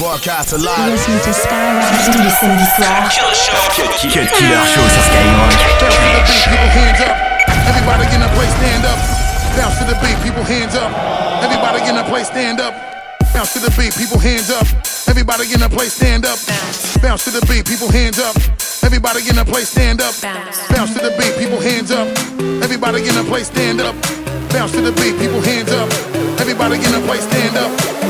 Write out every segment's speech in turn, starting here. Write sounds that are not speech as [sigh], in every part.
Broadcast live. Listen to Skyrock tous les samedis soirs. Cut Killer Show sur Skyrock. People hands up. Everybody in the place stand up. Bounce to the beat, people hands up. Everybody in the place stand up. Bounce to the beat, people hands up. Everybody in the place stand up. Bounce to the beat, people hands up. Everybody in the place stand up. Bounce to the beat, people hands up. Everybody in the place stand up. Bounce to the beat, people hands up. Everybody in the place stand up.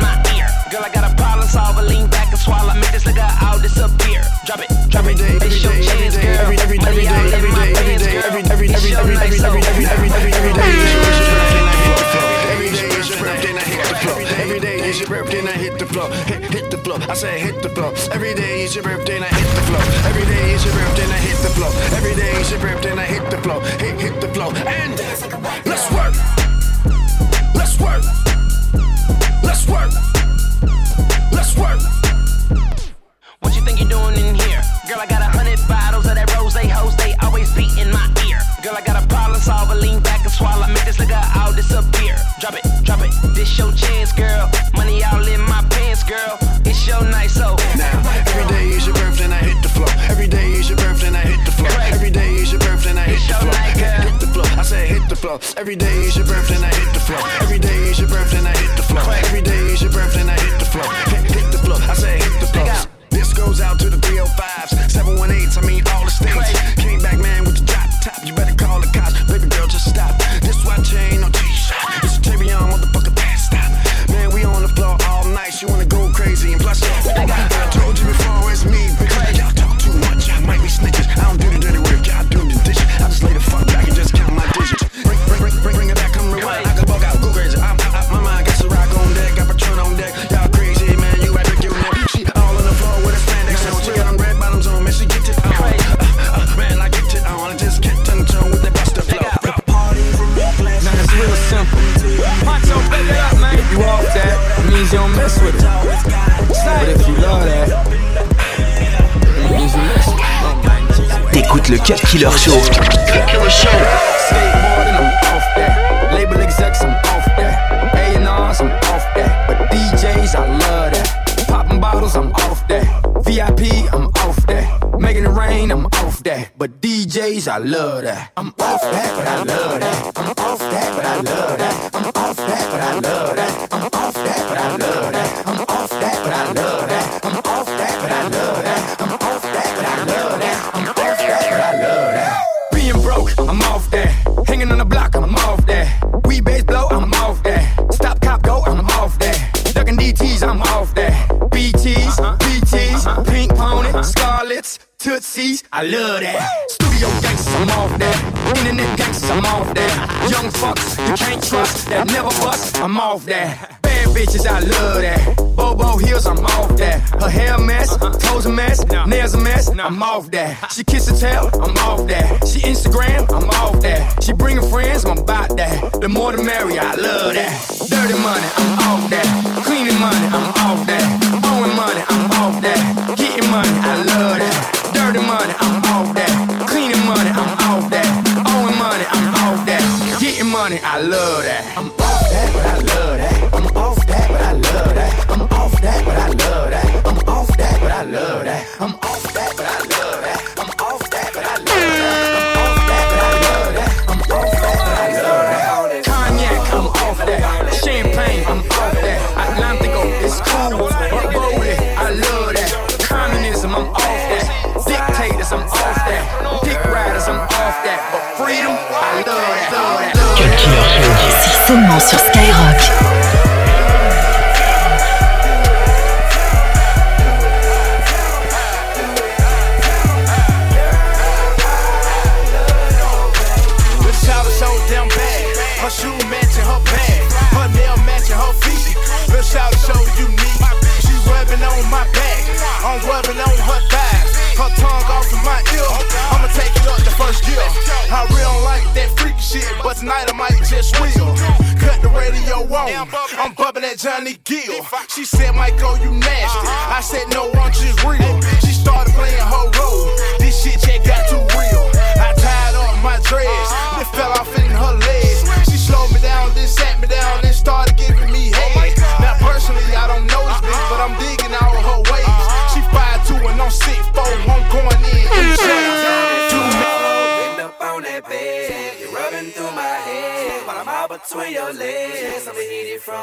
my ear. Girl, I got a problem solver, lean back and swallow, make this nigga all disappear. Drop it, drop it, Every day, it's your every day, chance, every girl. day, every every Money all day, every every pants, day, girl. every every every every every every every every every day is your birthday and I hit the flow. Every day is your birthday and I hit the flow. I say hit the flow. Every day is your birthday and I hit the flow. Every day is your birthday and I hit the flow. Every day is your birthday and I hit the flow. Hit hit the flow. And let's work. Let's work. Let's work. Let's work. Every day is your birthday and I hit the flow. DJs, I love that. I'm off that, but I love that. I'm off that, but I love that. I'm off that, but I love that. I'm off that, but I love that. I'm off that, but I love that. I'm off that, but I love that. I'm off that, but I love that. I'm off that, but I love that. Being broke, I'm off that. Hanging on the block, I'm off that. We bass blow, I'm off that. Stop cop go, I'm off that. Ducking DTs, I'm off that. BTs, BTs, pink pony, scarlets, tootsies, I love that. I'm off that. Internet gangsters, I'm off that. Young fucks, you can't trust, that never bust, I'm off that. Bad bitches, I love that. Bobo heels, I'm off that. Her hair a mess, uh-huh. toes a mess, nails a mess, I'm off that. She kiss her tail, I'm off that. She Instagram, I'm off that. She bringing friends, I'm about that. The more the merrier, I love that. Dirty money, I'm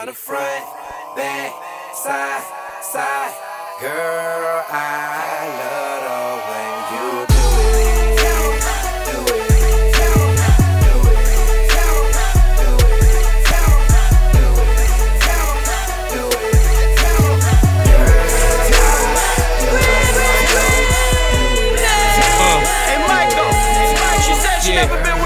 the front, back, side, side. Girl, I love the way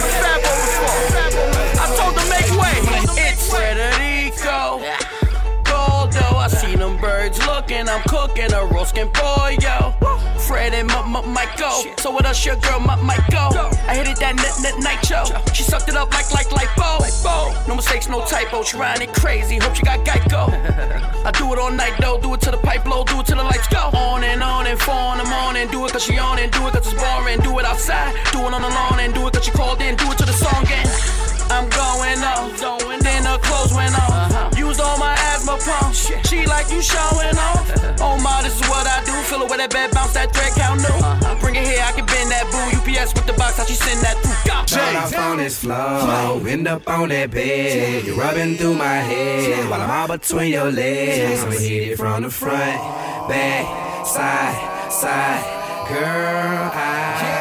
I'm cooking a roasting pollo. Fred and M- M- Michael. So what else, your girl, M- Michael? I hit it that net net nitro. She sucked it up like like lipo. No mistakes, no typo. She riding it crazy. Hope she got Geico. I do it all night though. Do it till the pipe blow. Do it till the lights go. On and on and four in the morning. Do it cause she on and do it cause it's boring. Do it outside. Do it on the lawn and do it cause she called in. Do it to the song end. I'm going up. Then the clothes went off. Used all my asthma pump. She like you showing off. [laughs] Oh my, this is what I do. Fill it with that bed, bounce that thread count new. Uh-huh. Bring it here, I can bend that boo. UPS with the box, how she send that through. Go. Roll off on this floor, end up on that bed. You're rubbing through my head while I'm all between your legs. I'ma hit it from the front, back, side, side. Girl, I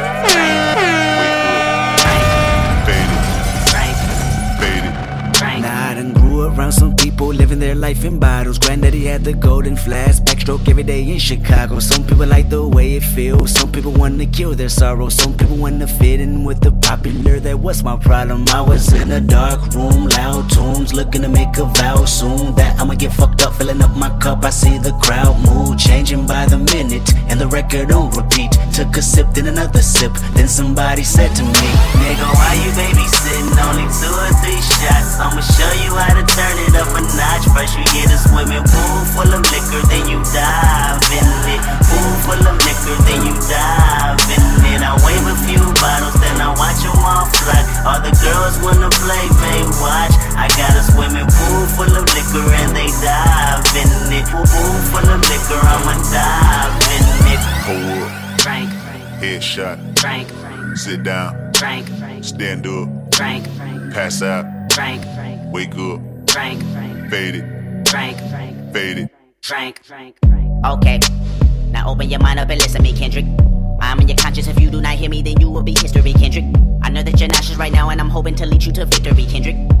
People living their life in bottles. Granddaddy had the golden flask, backstroke every day in Chicago. Some people like the way it feels. Some people wanna kill their sorrow. Some people wanna fit in with the popular. That was my problem. I was in a dark room, loud tunes, looking to make a vow soon. That I'ma get fucked up, filling up my cup. I see the crowd mood changing by the minute, and the record on repeat. Took a sip, then another sip. Then somebody said to me, Nigga, why you babysitting? Only two or three shots. I'ma show you how to turn it up a notch. First you get a swimming pool full of liquor, then you dive in it. Pool full of liquor, then you dive in it. I wave a few bottles, then watch them all fly. All the girls wanna play, they watch. I got a swimming pool full of liquor, and they dive in it. Pool full of liquor, I'ma dive in it. Hold up, Frank, headshot, Frank, sit down, Frank, stand up, Frank, pass out, Frank, wake up, Frank, fade it, Frank, fade it. Frank, Frank. Okay, now open your mind up and listen to me, Kendrick. I'm in your conscience. If you do not hear me, then you will be history, Kendrick. I know that you're nauseous right now, and I'm hoping to lead you to victory, Kendrick.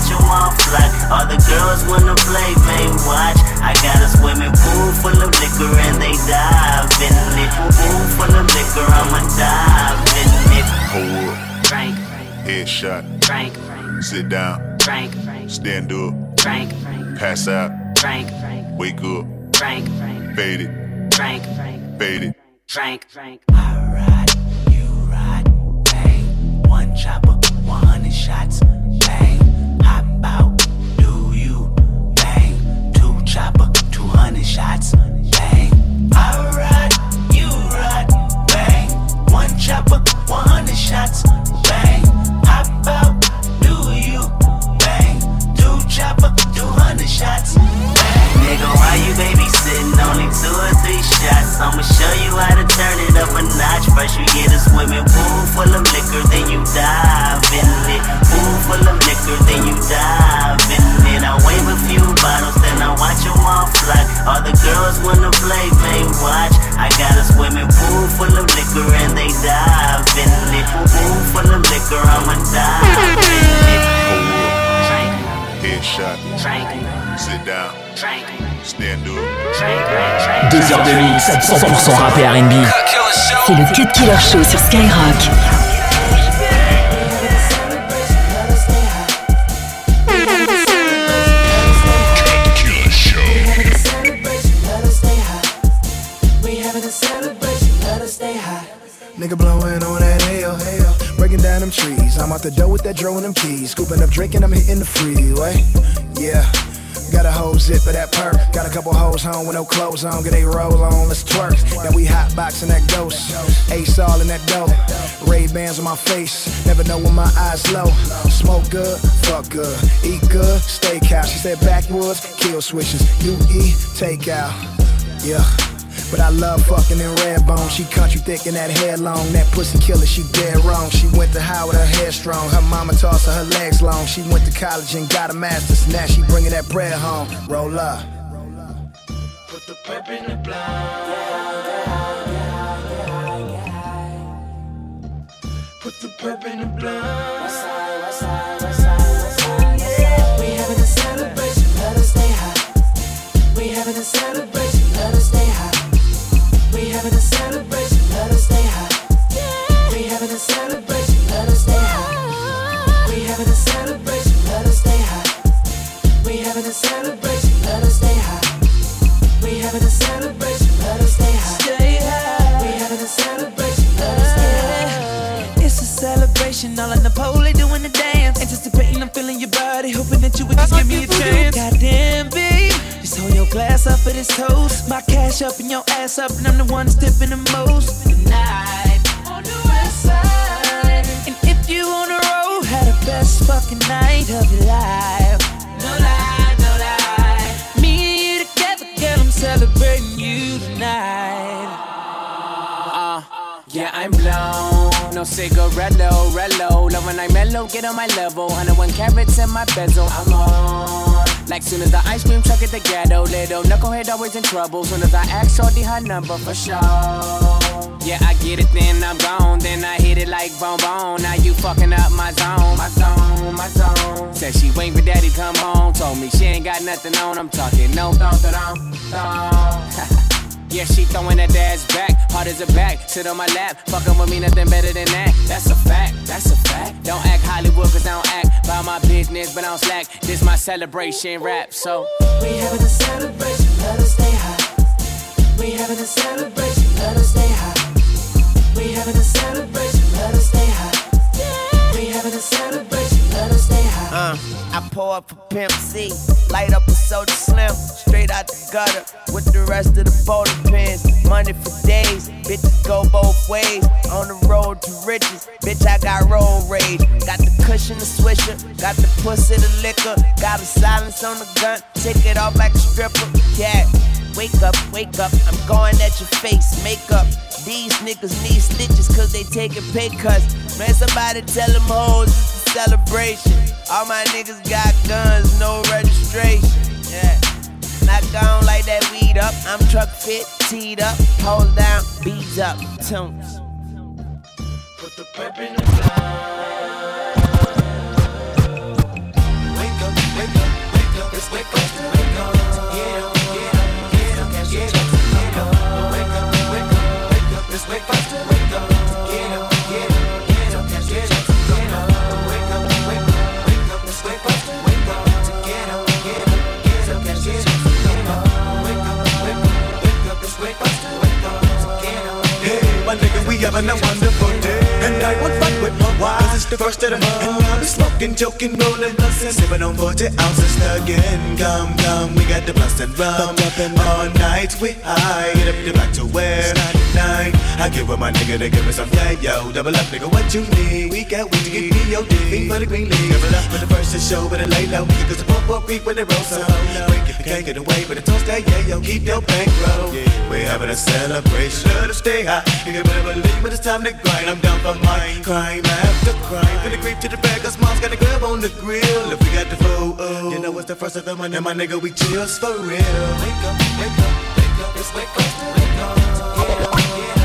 them all fly. All the girls wanna play, may watch. I got a swimming pool full of liquor, and they dive in it. Pool full of liquor, I'ma dive in it. Hold up. Drink, Headshot. drink, Sit down. drink, Stand up. drink, Pass out. drink, Wake up. drink, Fade it. drink, Fade it. drink, drink. I ride, you ride, bang. One chopper, 100 shots, I'ma show you how to turn it up a notch. First you get a swimming pool full of liquor, then you dive in it. Pool full of liquor, then you dive in it. I wave a few bottles, then I watch them all fly. All the girls wanna play, may watch. I got a swimming pool full of liquor, and they dive in it. Pool full of liquor, I'ma dive in it. Headshot. Sit down. Stand up. Deux heures de mix, 100% rap et R&B. C'est le Cut Killer Show sur Skyrock. Them trees. I'm out the door with that dro and keys. Scooping up, drinking, I'm hitting the freeway. Yeah. Got a whole zip of that perk. Got a couple hoes home with no clothes on. Get they roll on, let's twerk. Now we hot boxing that ghost. Ace all in that dough. Ray Bans on my face. Never know when my eyes low. Smoke good, fuck good. Eat good, steakhouse. She said backwoods, kill switches. You eat, take out. Yeah. But I love fucking in red bone. She country thick and that hair long. That pussy killer, she dead wrong. She went to Howard, her hair strong. Her mama tossed her, her legs long. She went to college and got a master's. Now she bringing that bread home. Roll up. Put the pep in the blind. Put the pep in the blind. We having a celebration, let us stay high. We having a celebration, having a celebration, let us stay high. We having a celebration, let us stay high. We having a celebration, let us stay high. We having a celebration, let us stay high. We having a celebration, let us stay high. Stay high. We having a celebration, let us stay high. It's a celebration, all in the pole, they doing the dance. Anticipating, I'm feeling your body, hoping that you would just give me a chance. Goddamn, glass up for this toast. My cash up and your ass up, and I'm the one tipping the most. Tonight, on the west side. And if you on the road, had the best fucking night of your life. No lie, no lie. Me and you together, girl, I'm celebrating you tonight. Uh, yeah, I'm blown. No cigarello, rello. Love when I mellow, get on my level. 101 carats in my bezel. I'm on. Like soon as the ice cream truck at the ghetto, little knucklehead always in trouble. Soon as I ask shorty her number for sure. Yeah, I get it, then I'm gone. Then I hit it like bone bone. Now you fucking up my zone, my zone, my zone. Said she wait for daddy come home. Told me she ain't got nothing on. I'm talking no, don't, don't, don't. Yeah, she throwing that ass back, hard as a back. Sit on my lap, fucking with me, nothing better than that. That's a fact, that's a fact. Don't act Hollywood, cause I don't act by my business, but I don't slack. This my celebration rap, so. We having a celebration, let us stay high. We having a celebration, let us stay high. We having a celebration, pour up a Pimp C. Light up a soda slim, straight out the gutter. With the rest of the bowling pins. Money for days, bitches go both ways. On the road to riches, bitch, I got road rage. Got the cushion, the swisher, got the pussy, the liquor. Got a silence on the gun, take it off like a stripper. Yeah. Wake up, wake up, I'm going at your face, makeup. These niggas need stitches cause they taking pay cuts. Man, somebody tell them hoes celebration. All my niggas got guns, no registration. Yeah. Not gone like that weed up. I'm truck fit, teed up, hold down, beats up, tunes. Put the pep in the blind. Wake up, wake up, wake up, let's wake up, having a wonderful day. And I won't fight the first of the month. And be smoking, joking, rolling, bustin', sipping on 40 ounces again. Come, come, we got the blast and rum. All night we high, get up the back to where? 99. I give with my nigga to give me some yeah, yo. Double up, nigga, what you need? We got weed to get me your D. Fiend for the green league. It up for the first to show, but it lay low. Cause the pump up creep when they roll so Break if you can't get away, but the toast that yeah, yo. Keep your bankroll. We're having a celebration. Let us stay high. You can better believe when it's time to grind. I'm down for mine. Crime after crime. From the creep to the bag, cause mom's got a grab on the grill. If we got the food, oh, you know it's the first of the month, and my nigga, we chills for real. Wake up, wake up, wake up, let's wake up, wake up. Get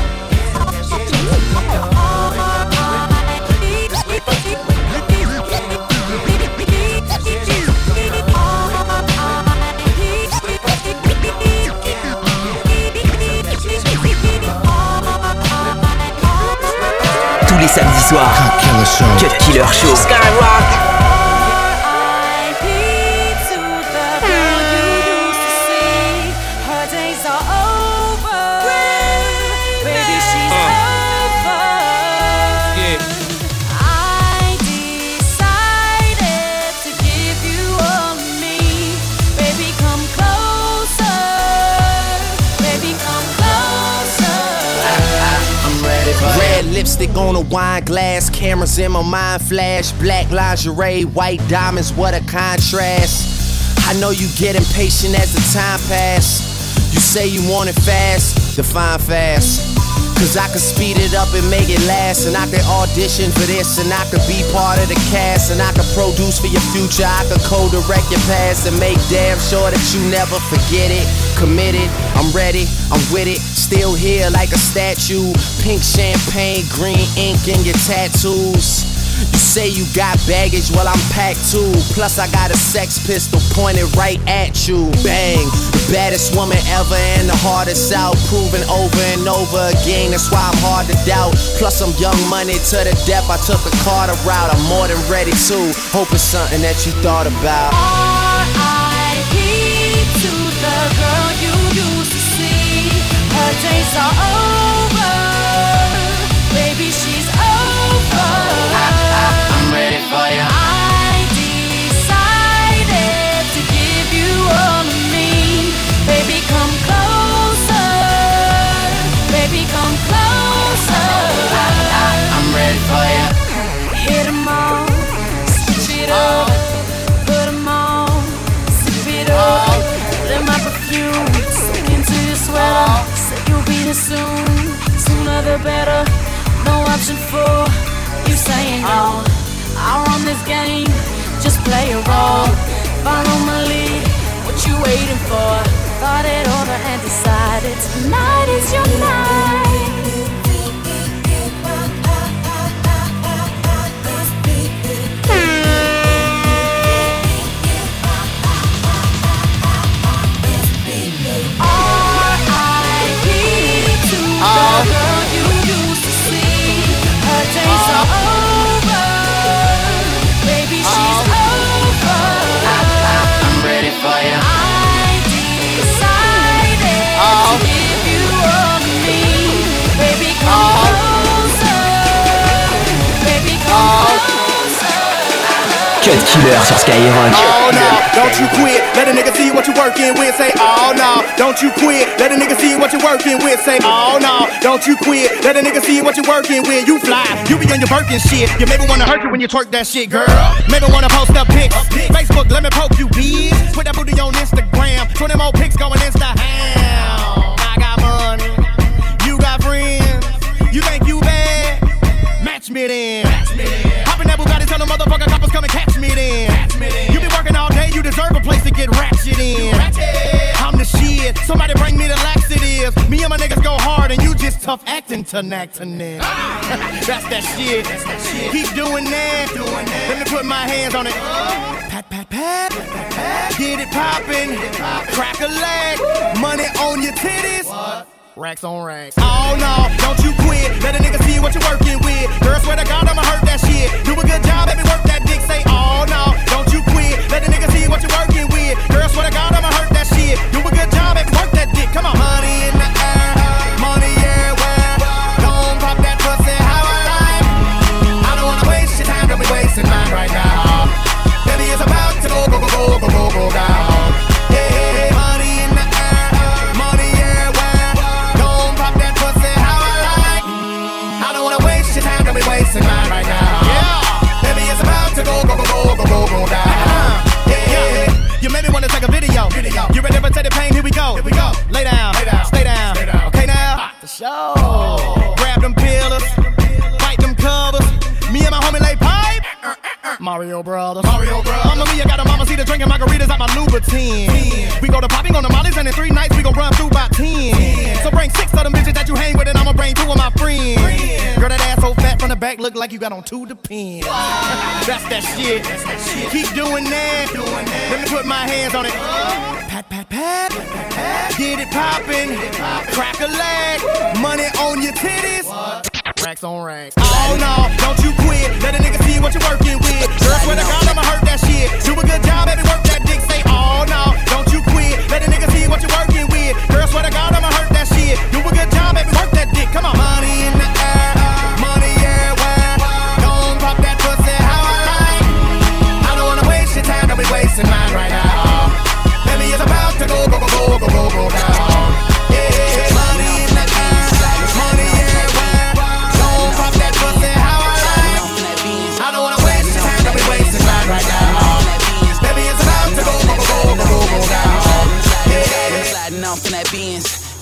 Tous les samedis soirs. Cut Killer Show. Skyrock. On a wine glass, cameras in my mind flash, black lingerie, white diamonds, what a contrast. I know you get impatient as the time pass. You say you want it fast, define fast. Cause I could speed it up and make it last. And I could audition for this, and I could be part of the cast. And I could produce for your future. I could co direct your past and make damn sure that you never forget it. Committed, I'm ready, I'm with it. Still here like a statue. Pink champagne, green ink in your tattoos. You say you got baggage, well I'm packed too. Plus I got a sex pistol pointed right at you. Bang, the baddest woman ever and the hardest out, proven over and over again. That's why I'm hard to doubt. Plus I'm young money to the depth. I took the Carter route. I'm more than ready to. Hope it's something that you thought about. R.I.P. to the girl days are over. Baby, she's over. I'm ready for you. I decided to give you all of me. Baby, come closer. Baby, come closer. I'm ready for you. Hit all, option for you saying no. I run this game, just play a role. Follow my lead, what you waiting for? Thought it over and decided tonight is your night. Cut Killer sur Skyrock. Oh no, don't you quit. Let a nigga see what you working with. Say, oh no, don't you quit. Let a nigga see what you working with. Say, oh no, don't you quit. Let a nigga see what you working with. You fly, you be on your Birkin shit. You maybe wanna hurt you when you twerk that shit, girl. Maybe wanna post up pics. Facebook, let me poke you, bitch. Put that booty on Instagram. 20 more pics going Insta ham. I got money, you got friends. You think you bad? Match me then. Hop in that in. I'm the shit. Somebody bring me the laxatives. Me and my niggas go hard, and you just tough acting to knack to neck. [laughs] That's that shit. Keep doing that. Let me put my hands on it. Pat, pat, pat. Get it poppin'. Crack a leg. Money on your titties. Racks on racks. Oh no, don't you quit. Let a nigga see what you're working with. Girl, swear to God, I'ma hurt that shit. Do a good job, baby, work Let the nigga see what you're working with. Girl, swear to God, I'ma hurt that shit. Do a good job, baby, work that dick. Come on. honey, the look like you got on two depends. That's that shit. Keep doing that. Let me put my hands on it. Pat, pat, pat. Get it poppin'. Crack a leg. Money on your titties. Racks on racks. Oh no, don't you quit. Let a nigga see what you're working with. Girl, swear to God, I'ma hurt that shit. Do a good job, baby, work that dick. Say, oh no, don't you quit. Let a nigga see what you're working with. Girl, swear to God, I'ma hurt that shit. Do a good job, baby, work that dick. Come on. Money in the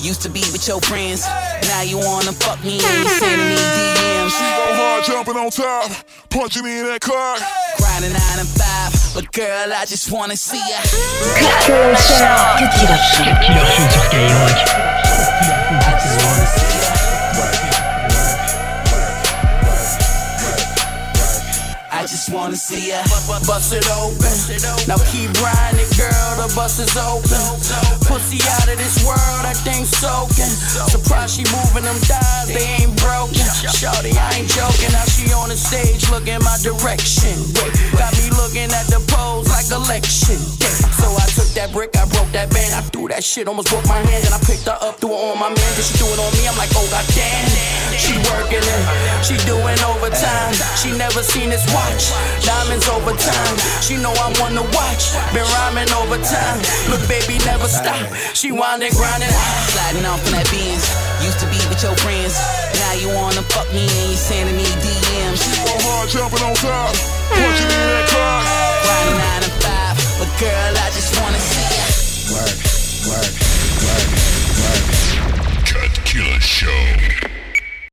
Used to be with your friends. Now you wanna fuck me and you sending me DMs. She go hard jumping on top, punching me in that car. Grinding nine and five, but girl, I just wanna see ya. Cut Killer Show. Cut Killer Show. Cut Killer Show sur Skyrock. Just wanna see ya bust it open. Now keep riding girl. The bus is open. Pussy out of this world, that thing soaking. Surprised she moving them thighs, they ain't broken. Shorty, I ain't joking. Now she on the stage looking my direction. Got me looking at the pose like election. So I took that brick, I broke that band. I threw that shit, almost broke my hand. And I picked her up, threw her on my man. Then she threw it on me. I'm like, oh god damn. She working it, she doing overtime. She never seen this watch. Diamonds over time. She know I'm one to watch. Been rhyming overtime. Look, baby, never stop. She winding, grinding. Sliding off in that Benz. Used to be with your friends. Now you wanna fuck me and you sending me DMs. She go hard jumping on top, punching in Nine to five, but girl, I just wanna see you Work, work, work, work. Cut Killer Show.